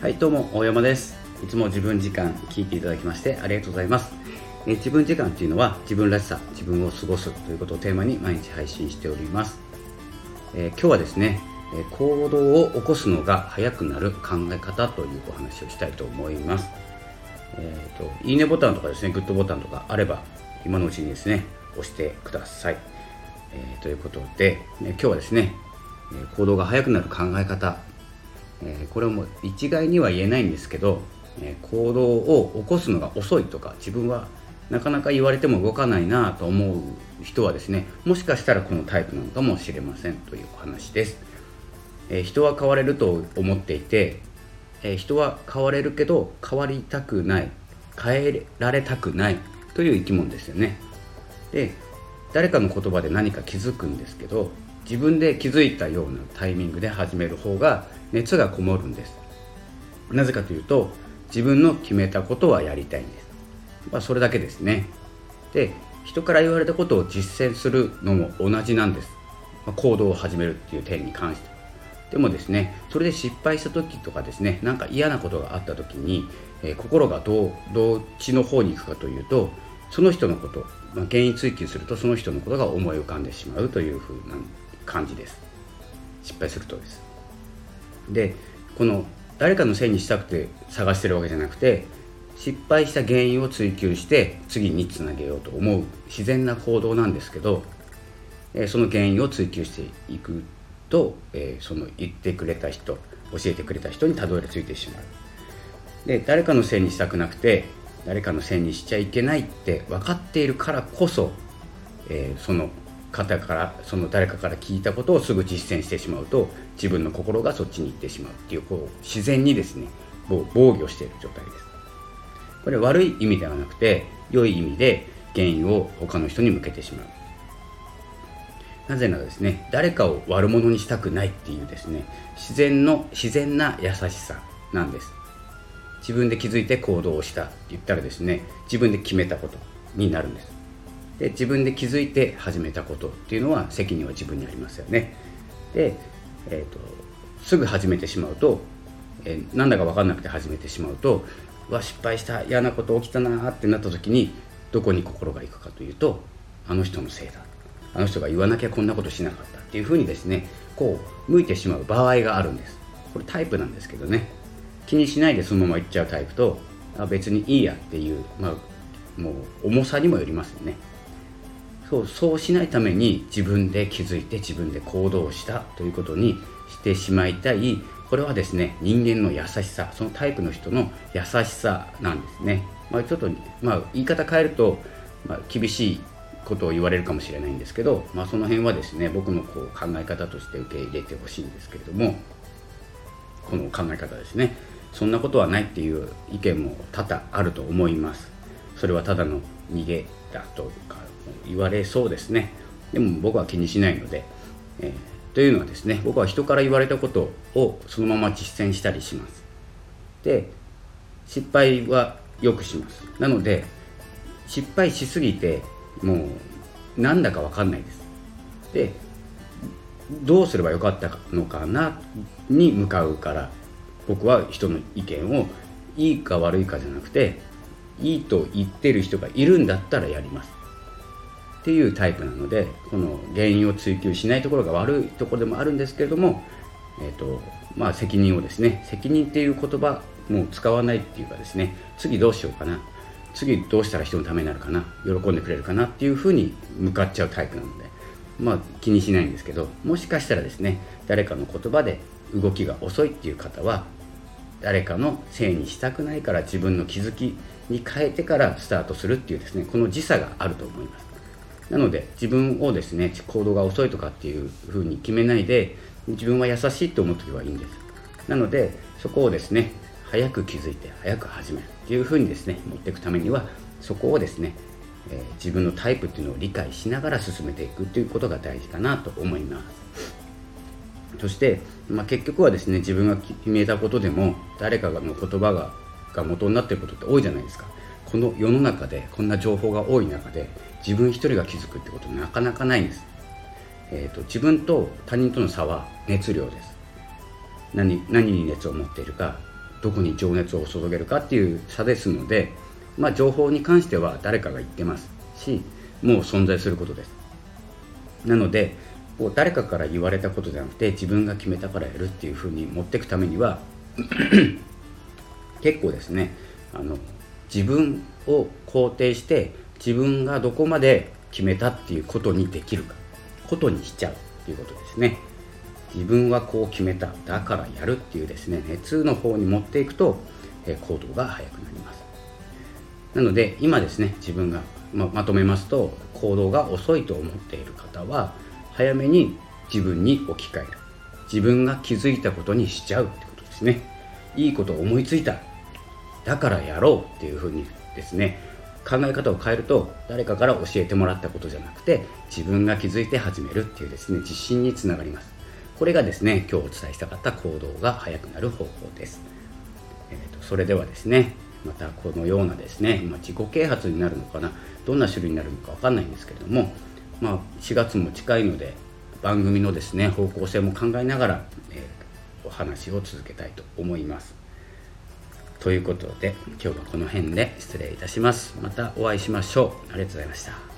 はいどうも大山です。いつも自分時間聞いていただきましてありがとうございます。え自分時間っていうのは自分らしさ自分を過ごすということをテーマに毎日配信しております、えー、今日はですね行動を起こすのが早くなる考え方というお話をしたいと思います、えーと、いいねボタンとかですねグッドボタンとかあれば今のうちにですね押してください、えー、ということで、ね、今日はですね行動が早くなる考え方、え、これも一概には言えないんですけどえ行動を起こすのが遅いとか自分はなかなか言われても動かないなと思う人はですねもしかしたらこのタイプなのかもしれませんというお話です、え、人は変われると思っていて、え、人は変われるけど変わりたくない変えられたくないという生き物ですよね。で誰かの言葉で何か気づくんですけど自分で気づいたようなタイミングで始める方が熱がこもるんです。なぜかというと自分の決めたことはやりたいんです。まあ、それだけですね。で人から言われたことを実践するのも同じなんです、まあ、行動を始めるっていう点に関して。でもですねそれで失敗した時とかですねなんか嫌なことがあった時に、えー、心がどうどっちの方に行くかというとその人のこと、まあ、原因追求するとその人のことが思い浮かんでしまうというふうな感じです。失敗するとです。でこの誰かのせいにしたくて探してるわけじゃなくて失敗した原因を追求して次につなげようと思う自然な行動なんですけど、その原因を追求していくと、その言ってくれた人教えてくれた人にたどり着いてしまう。で誰かのせいにしたくなくて誰かのせいにしちゃいけないって分かっているからこそ、えー、その方からその誰かから聞いたことをすぐ実践してしまうと自分の心がそっちに行ってしまうっていうこう自然にですね防御している状態です。これ悪い意味ではなくて良い意味で原因を他の人に向けてしまう。なぜならですね誰かを悪者にしたくないっていうですね自然の自然な優しさなんです。自分で気づいて行動をしたって言ったらですね自分で決めたことになるんです。で自分で気づいて始めたことっていうのは責任は自分にありますよね。で、えーと、すぐ始めてしまうと、えー、なんだか分かんなくて始めてしまうとわ失敗した嫌なこと起きたなってなった時にどこに心が行くかというとあの人のせいだ。あの人が言わなきゃこんなことしなかったっていうふうにですねこう向いてしまう場合があるんです。これタイプなんですけどね。気にしないでそのまま行っちゃうタイプとあ別にいいやっていう、まあ、もう重さにもよりますよね。そうそうしないために自分で気づいて自分で行動したということにしてしまいたい。これはですね人間の優しさそのタイプの人の優しさなんですね、まあ、ちょっと、まあ、言い方変えると、まあ、厳しいことを言われるかもしれないんですけど、まあ、その辺はですね僕のこう考え方として受け入れてほしいんですけれどもこの考え方ですね。そんなことはないっていう意見も多々あると思います。それはただの逃げだとか言われそうですね。でも僕は気にしないので、えーというのはですね僕は人から言われたことをそのまま実践したりします。で失敗はよくします。なので失敗しすぎてもうなんだか分かんないです。でどうすればよかったのかなに向かうから僕は人の意見をいいか悪いかじゃなくていいと言ってる人がいるんだったらやります。っていうタイプなのでこの原因を追求しないところが悪いところでもあるんですけれども、えーとまあ、責任をですね責任っていう言葉もう使わないっていうかですね次どうしようかな次どうしたら人のためになるかな喜んでくれるかなっていうふうに向かっちゃうタイプなのでまあ気にしないんですけどもしかしたらですね誰かの言葉で動きが遅いっていう方は誰かのせいにしたくないから自分の気づきに変えてからスタートするっていうですねこの時差があると思います。なので自分をですね行動が遅いとかっていうふうに決めないで自分は優しいと思う時はいいんです。なのでそこをですね早く気づいて早く始めるっていうふうにですね持っていくためにはそこをですね、えー、自分のタイプっていうのを理解しながら進めていくということが大事かなと思います。そして、まあ、結局はですね自分が決めたことでも誰かの言葉がが元になっていることって多いじゃないですか。この世の中でこんな情報が多い中で自分一人が気づくってことなかなかないんです、えーと、自分と他人との差は熱量です。何何に熱を持っているかどこに情熱を注げるかっていう差ですので、まあ、情報に関しては誰かが言ってますしもう存在することです。なのでこう誰かから言われたことじゃなくて自分が決めたからやるっていうふうに持っていくためには 結構ですねあの自分を肯定して自分がどこまで決めたっていうことにできるかことにしちゃうっていうことですね。自分はこう決めただからやるっていうですね熱の方に持っていくと、え行動が早くなります。なので今ですね自分がままとめますと行動が遅いと思っている方は早めに自分に置き換える。自分が気づいたことにしちゃうってことですね。いいことを思いついた。だからやろうっていうふうにですね。考え方を変えると誰かから教えてもらったことじゃなくて自分が気づいて始めるっていうですね自信につながります。これがですね今日お伝えしたかった行動が早くなる方法です、えーと、それではですねまたこのようなですね、まあ、自己啓発になるのかなどんな種類になるのか分かんないんですけれども、まあ、4月も近いので番組のですね方向性も考えながら、えー、お話を続けたいと思います。ということで今日はこの辺で失礼いたします。またお会いしましょう。ありがとうございました。